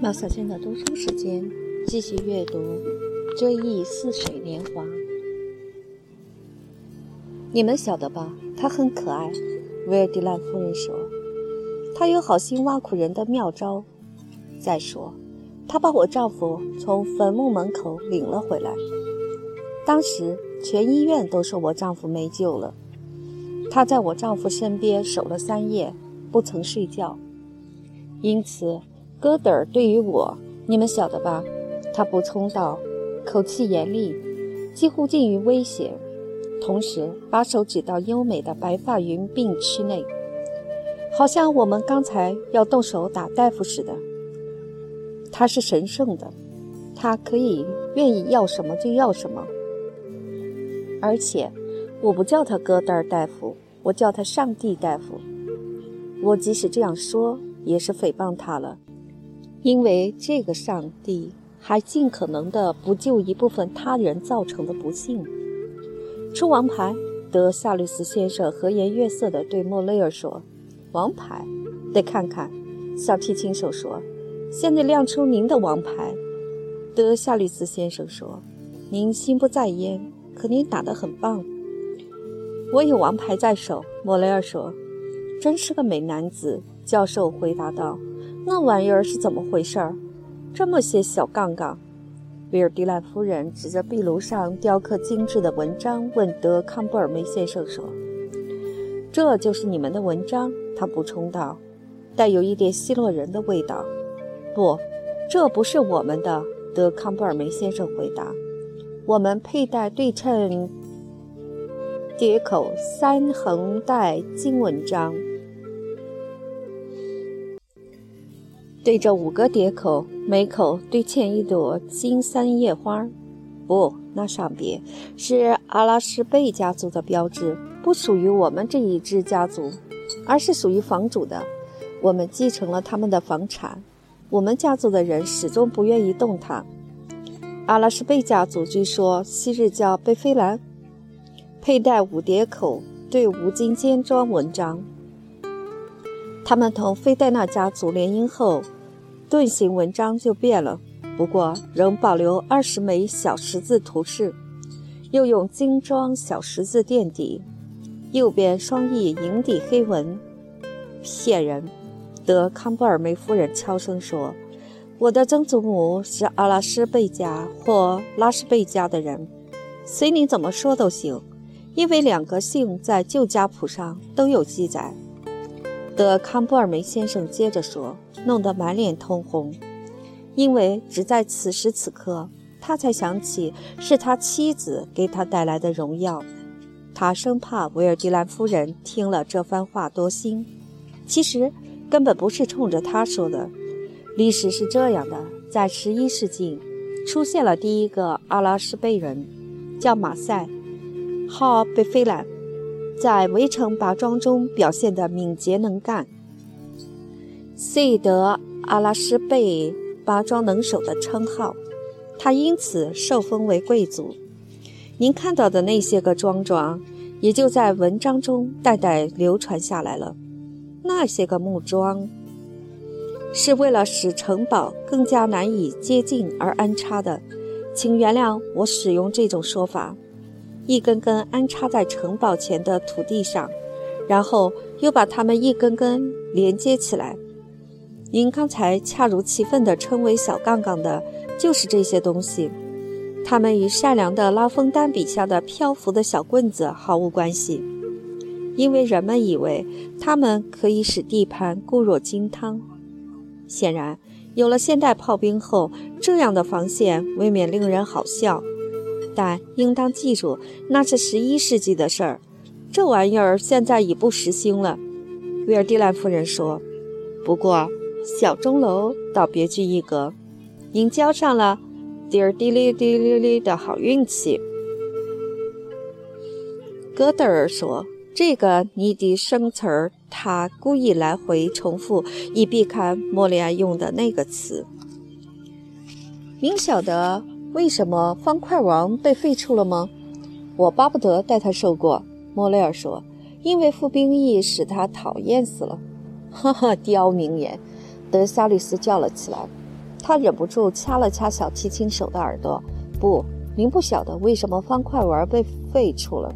马小仙的读书时间，继续阅读《追忆似水年华》。你们晓得吧？他很可爱。维尔迪兰夫人说：“她有好心挖苦人的妙招。再说，她把我丈夫从坟墓门口领了回来。当时全医院都说我丈夫没救了。她在我丈夫身边守了三夜，不曾睡觉。因此。”戈德尔对于我，你们晓得吧？他补充道，口气严厉，几乎近于威胁，同时把手指到优美的白发云鬓区内，好像我们刚才要动手打大夫似的。他是神圣的，他可以愿意要什么就要什么。而且，我不叫他戈德尔大夫，我叫他上帝大夫。我即使这样说，也是诽谤他了。因为这个上帝还尽可能的不救一部分他人造成的不幸。出王牌，德夏律斯先生和颜悦色地对莫雷尔说：“王牌，得看看。”小提琴手说：“现在亮出您的王牌。”德夏律斯先生说：“您心不在焉，可您打得很棒。”我有王牌在手，莫雷尔说：“真是个美男子。”教授回答道。那玩意儿是怎么回事儿？这么些小杠杠。比尔迪兰夫人指着壁炉上雕刻精致的文章，问德康布尔梅先生说：“这就是你们的文章？”他补充道，带有一点希洛人的味道。“不，这不是我们的。”德康布尔梅先生回答，“我们佩戴对称叠口三横带金文章。”对着五个碟口，每口对嵌一朵金三叶花。不，那上边是阿拉什贝家族的标志，不属于我们这一支家族，而是属于房主的。我们继承了他们的房产，我们家族的人始终不愿意动它。阿拉什贝家族据说昔日叫贝菲兰，佩戴五碟口对五金尖装文章。他们同菲戴纳家族联姻后，盾形纹章就变了，不过仍保留二十枚小十字图示，又用精装小十字垫底，右边双翼银底黑纹。骗人！德康布尔梅夫人悄声说：“我的曾祖母是阿拉斯贝家或拉什贝家的人，随你怎么说都行，因为两个姓在旧家谱上都有记载。”德康布尔梅先生接着说，弄得满脸通红，因为只在此时此刻，他才想起是他妻子给他带来的荣耀。他生怕维尔迪兰夫人听了这番话多心，其实根本不是冲着他说的。历史是这样的：在十一世纪，出现了第一个阿拉什贝人，叫马赛，号贝菲兰。在围城拔桩中表现得敏捷能干，遂得阿拉什贝拔桩能手的称号。他因此受封为贵族。您看到的那些个桩桩，也就在文章中代代流传下来了。那些个木桩，是为了使城堡更加难以接近而安插的。请原谅我使用这种说法。一根根安插在城堡前的土地上，然后又把它们一根根连接起来。您刚才恰如其分地称为“小杠杠”的，就是这些东西。它们与善良的拉封丹笔下的漂浮的小棍子毫无关系，因为人们以为它们可以使地盘固若金汤。显然，有了现代炮兵后，这样的防线未免令人好笑。但应当记住，那是十一世纪的事儿，这玩意儿现在已不时兴了。维尔蒂兰夫人说：“不过小钟楼倒别具一格，您交上了滴儿滴哩滴哩哩的好运气。”戈德尔说：“这个你的生词儿，他故意来回重复，以避开莫里安用的那个词。您晓得。”为什么方块王被废除了吗？我巴不得带他受过。莫雷尔说：“因为服兵役使他讨厌死了。”哈哈，刁民言！德夏利斯叫了起来。他忍不住掐了掐小提琴手的耳朵。不，您不晓得为什么方块王被废除了。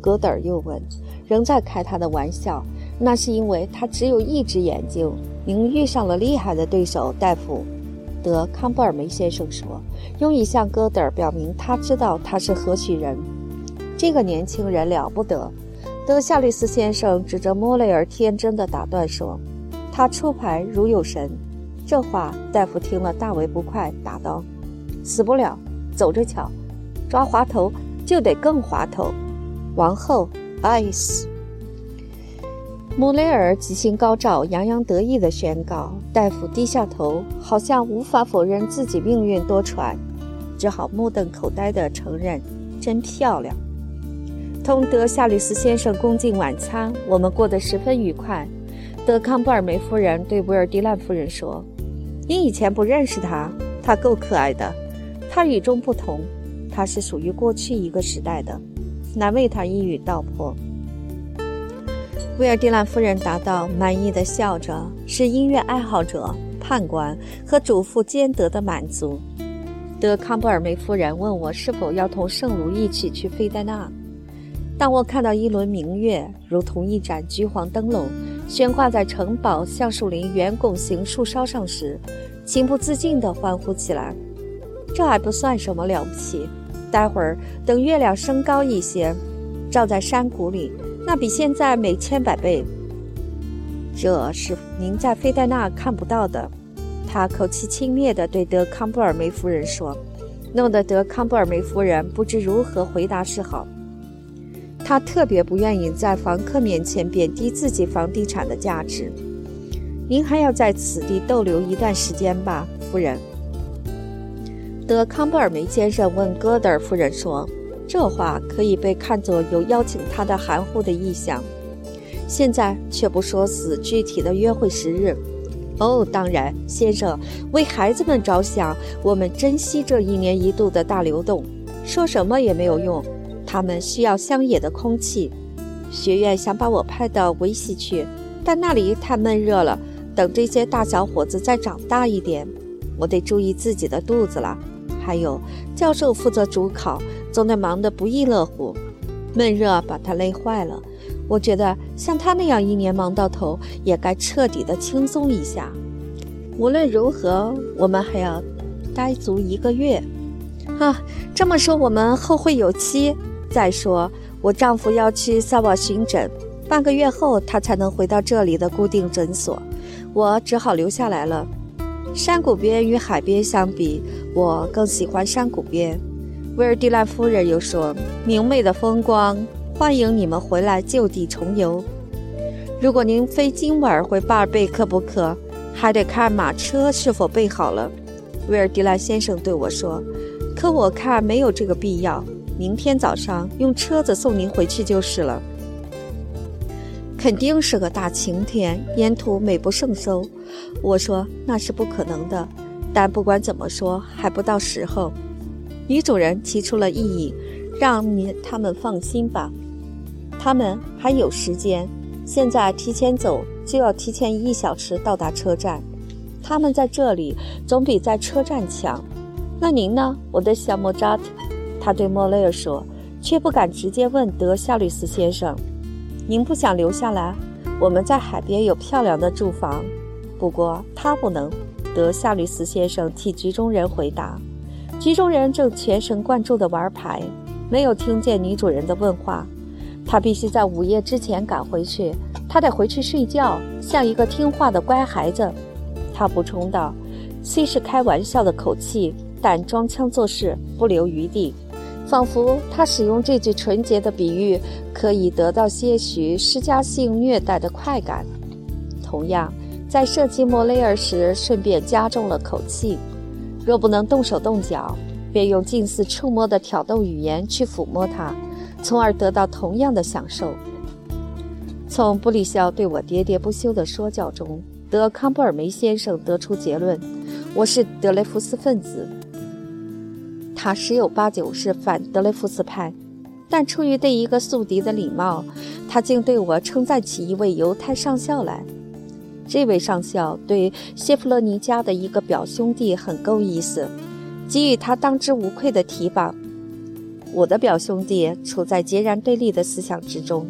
戈德尔又问，仍在开他的玩笑。那是因为他只有一只眼睛。您遇上了厉害的对手，大夫。德康布尔梅先生说，用以向戈德尔表明他知道他是何许人。这个年轻人了不得。德夏利斯先生指着莫雷尔，天真的打断说：“他出牌如有神。”这话大夫听了大为不快，答道：“死不了，走着瞧。抓滑头就得更滑头。”王后，ice。穆雷尔吉星高照、洋洋得意地宣告。大夫低下头，好像无法否认自己命运多舛，只好目瞪口呆地承认：“真漂亮。”同德夏吕斯先生共进晚餐，我们过得十分愉快。德康布尔梅夫人对维尔迪兰夫人说：“你以前不认识他，他够可爱的。他与众不同，他是属于过去一个时代的，难为他一语道破。”威尔蒂兰夫人答道，满意的笑着，是音乐爱好者、判官和主妇兼得的满足。德康布尔梅夫人问我是否要同圣卢一起去费代纳。当我看到一轮明月，如同一盏橘黄灯笼，悬挂在城堡橡树林圆拱形树梢上时，情不自禁地欢呼起来。这还不算什么了不起，待会儿等月亮升高一些，照在山谷里。那比现在美千百倍。这是您在费戴纳看不到的。他口气轻蔑地对德康布尔梅夫人说，弄得德康布尔梅夫人不知如何回答是好。他特别不愿意在房客面前贬低自己房地产的价值。您还要在此地逗留一段时间吧，夫人。德康布尔梅先生问戈德尔夫人说。这话可以被看作有邀请他的含糊的意向。现在却不说死具体的约会时日。哦，当然，先生，为孩子们着想，我们珍惜这一年一度的大流动。说什么也没有用，他们需要乡野的空气。学院想把我派到维西去，但那里太闷热了。等这些大小伙子再长大一点，我得注意自己的肚子了。还有，教授负责主考。总得忙得不亦乐乎，闷热把他累坏了。我觉得像他那样一年忙到头，也该彻底的轻松一下。无论如何，我们还要待足一个月。啊，这么说我们后会有期。再说，我丈夫要去萨瓦巡诊，半个月后他才能回到这里的固定诊所，我只好留下来了。山谷边与海边相比，我更喜欢山谷边。威尔蒂兰夫人又说：“明媚的风光，欢迎你们回来就地重游。如果您非今晚回巴尔贝克不可，还得看马车是否备好了。”威尔蒂兰先生对我说：“可我看没有这个必要，明天早上用车子送您回去就是了。肯定是个大晴天，沿途美不胜收。”我说：“那是不可能的，但不管怎么说，还不到时候。”女主人提出了异议，让你他们放心吧，他们还有时间。现在提前走就要提前一小时到达车站，他们在这里总比在车站强。那您呢，我的小莫扎特？他对莫雷尔说，却不敢直接问德夏吕斯先生：“您不想留下来？我们在海边有漂亮的住房。”不过他不能。德夏吕斯先生替局中人回答。局中人正全神贯注地玩牌，没有听见女主人的问话。他必须在午夜之前赶回去，他得回去睡觉，像一个听话的乖孩子。他补充道，虽是开玩笑的口气，但装腔作势，不留余地，仿佛他使用这句纯洁的比喻，可以得到些许施加性虐待的快感。同样，在射击莫雷尔时，顺便加重了口气。若不能动手动脚，便用近似触摸的挑逗语言去抚摸它，从而得到同样的享受。从布里肖对我喋喋不休的说教中，德康布尔梅先生得出结论：我是德雷福斯分子。他十有八九是反德雷福斯派，但出于对一个宿敌的礼貌，他竟对我称赞起一位犹太上校来。这位上校对谢弗勒尼家的一个表兄弟很够意思，给予他当之无愧的提拔。我的表兄弟处在截然对立的思想之中，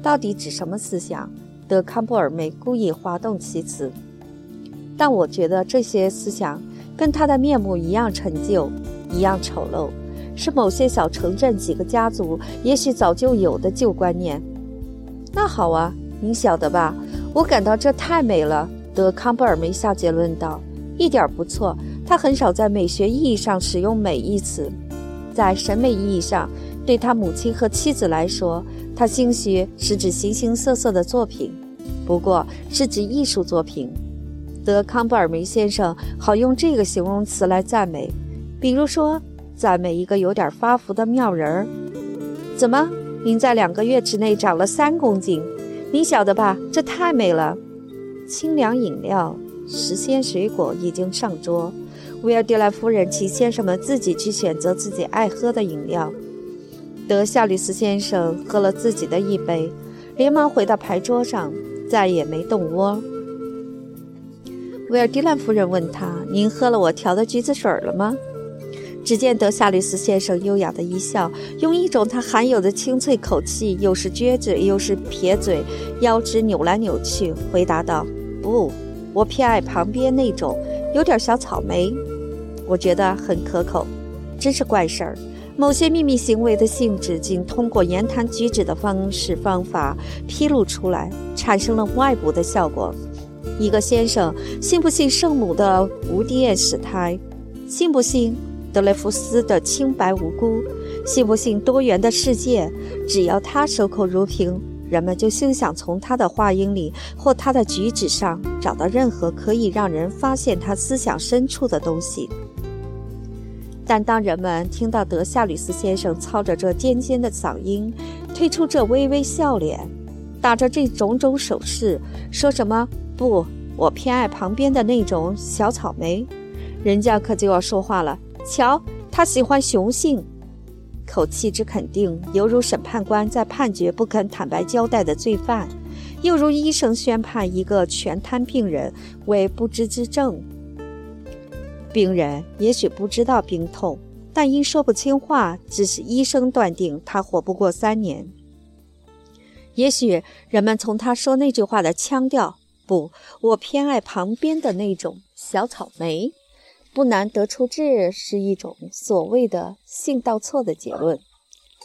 到底指什么思想？德康布尔梅故意滑动其词，但我觉得这些思想跟他的面目一样陈旧，一样丑陋，是某些小城镇几个家族也许早就有的旧观念。那好啊，您晓得吧？我感到这太美了，德康布尔梅下结论道：“一点不错。他很少在美学意义上使用‘美’一词，在审美意义上，对他母亲和妻子来说，他兴许是指形形色色的作品，不过是指艺术作品。德康布尔梅先生好用这个形容词来赞美，比如说赞美一个有点发福的妙人儿。怎么，您在两个月之内长了三公斤？”你晓得吧？这太美了。清凉饮料、时鲜水果已经上桌。威尔蒂莱夫人请先生们自己去选择自己爱喝的饮料。德夏里斯先生喝了自己的一杯，连忙回到牌桌上，再也没动窝。威尔蒂兰夫人问他：“您喝了我调的橘子水了吗？”只见德夏吕斯先生优雅的一笑，用一种他含有的清脆口气，又是撅嘴又是撇嘴，腰肢扭来扭去，回答道：“不，我偏爱旁边那种，有点小草莓，我觉得很可口。真是怪事儿，某些秘密行为的性质，仅通过言谈举止的方式方法披露出来，产生了外部的效果。一个先生，信不信圣母的无玷使胎？信不信？”德雷福斯的清白无辜，信不信多元的世界？只要他守口如瓶，人们就休想从他的话音里或他的举止上找到任何可以让人发现他思想深处的东西。但当人们听到德夏吕斯先生操着这尖尖的嗓音，推出这微微笑脸，打着这种种手势，说什么“不，我偏爱旁边的那种小草莓”，人家可就要说话了。瞧，他喜欢雄性，口气之肯定，犹如审判官在判决不肯坦白交代的罪犯，又如医生宣判一个全瘫病人为不治之症。病人也许不知道病痛，但因说不清话，致使医生断定他活不过三年。也许人们从他说那句话的腔调，不，我偏爱旁边的那种小草莓。不难得出这是一种所谓的性倒错的结论，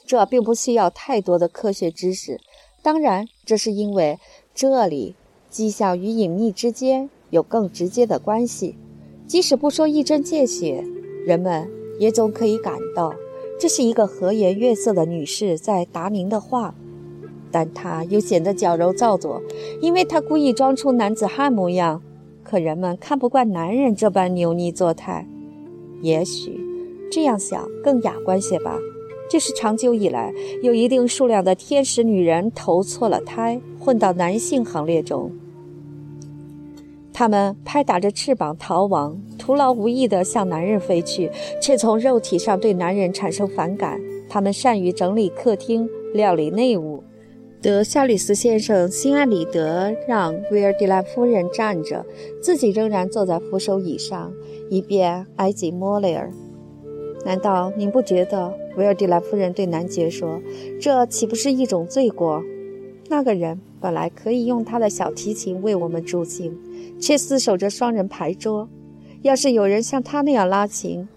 这并不需要太多的科学知识。当然，这是因为这里迹象与隐秘之间有更直接的关系。即使不说一针见血，人们也总可以感到这是一个和颜悦色的女士在答您的话，但她又显得矫揉造作，因为她故意装出男子汉模样。可人们看不惯男人这般扭捏作态，也许这样想更雅观些吧。这是长久以来，有一定数量的天使女人投错了胎，混到男性行列中。她们拍打着翅膀逃亡，徒劳无益地向男人飞去，却从肉体上对男人产生反感。她们善于整理客厅，料理内务。德夏里斯先生心安理得让维尔蒂兰夫人站着，自己仍然坐在扶手椅上，以便挨近莫雷尔。难道您不觉得？维尔蒂兰夫人对男爵说：“这岂不是一种罪过？那个人本来可以用他的小提琴为我们助兴，却死守着双人牌桌。要是有人像他那样拉琴，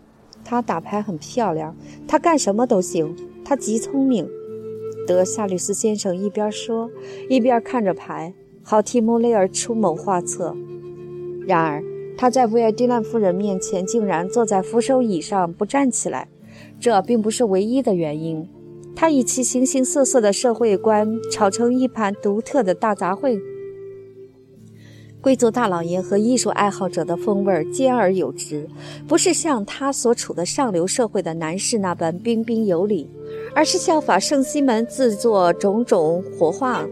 他打牌很漂亮，他干什么都行，他极聪明。”德夏吕斯先生一边说，一边看着牌，好替穆雷尔出谋划策。然而，他在维尔蒂兰夫人面前竟然坐在扶手椅上不站起来。这并不是唯一的原因。他以其形形色色的社会观炒成一盘独特的大杂烩，贵族大老爷和艺术爱好者的风味兼而有之，不是像他所处的上流社会的男士那般彬彬有礼。而是效法圣西门制作种种活化，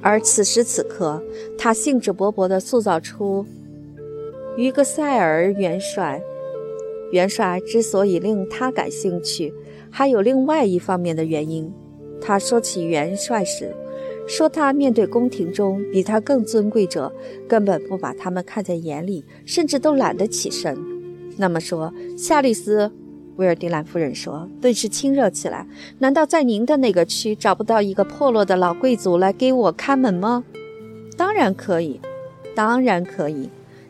而此时此刻，他兴致勃勃地塑造出于格塞尔元帅。元帅之所以令他感兴趣，还有另外一方面的原因。他说起元帅时，说他面对宫廷中比他更尊贵者，根本不把他们看在眼里，甚至都懒得起身。那么说，夏丽斯，威尔迪兰夫人说，顿时亲热起来。难道在您的那个区找不到一个破落的老贵族来给我看门吗？当然可以，当然可以。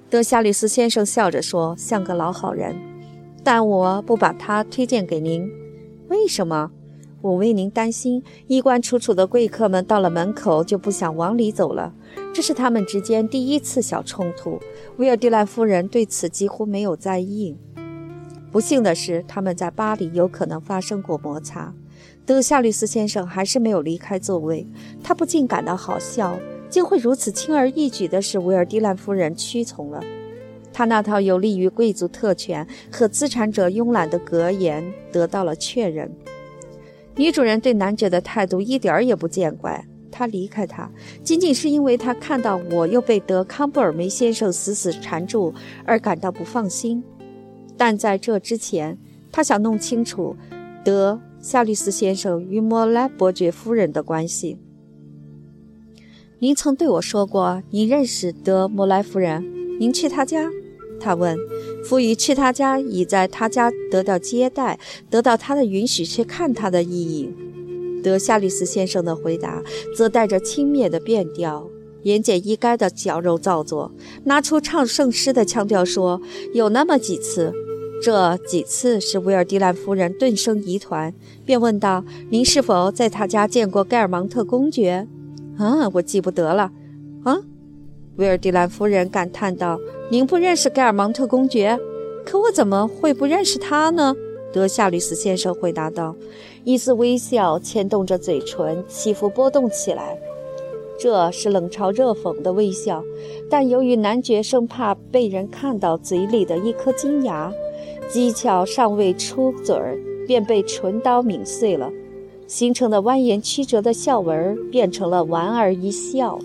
德夏里斯先生笑着说：“像个老好人。”但我不把他推荐给您，为什么？我为您担心。衣冠楚楚的贵客们到了门口就不想往里走了，这是他们之间第一次小冲突。威尔蒂兰夫人对此几乎没有在意。不幸的是，他们在巴黎有可能发生过摩擦。德夏律斯先生还是没有离开座位，他不禁感到好笑。竟会如此轻而易举地使维尔蒂兰夫人屈从了。他那套有利于贵族特权和资产者慵懒的格言得到了确认。女主人对男爵的态度一点儿也不见怪。他离开他，仅仅是因为他看到我又被德康布尔梅先生死死缠住而感到不放心。但在这之前，他想弄清楚德夏利斯先生与莫莱伯爵夫人的关系。您曾对我说过，您认识德莫莱夫人。您去他家？他问。赋予去他家已在他家得到接待、得到他的允许去看他的意义。德夏利斯先生的回答则带着轻蔑的变调，言简意赅的矫揉造作，拿出唱圣诗的腔调说：“有那么几次，这几次使维尔蒂兰夫人顿生疑团，便问道：‘您是否在他家见过盖尔芒特公爵？’”啊，我记不得了。啊，威尔蒂兰夫人感叹道：“您不认识盖尔芒特公爵？可我怎么会不认识他呢？”德夏吕斯先生回答道，一丝微笑牵动着嘴唇，起伏波动起来。这是冷嘲热讽的微笑，但由于男爵生怕被人看到嘴里的一颗金牙，技巧尚未出嘴儿，便被唇刀抿碎了。形成的蜿蜒曲折的笑纹变成了莞尔一笑。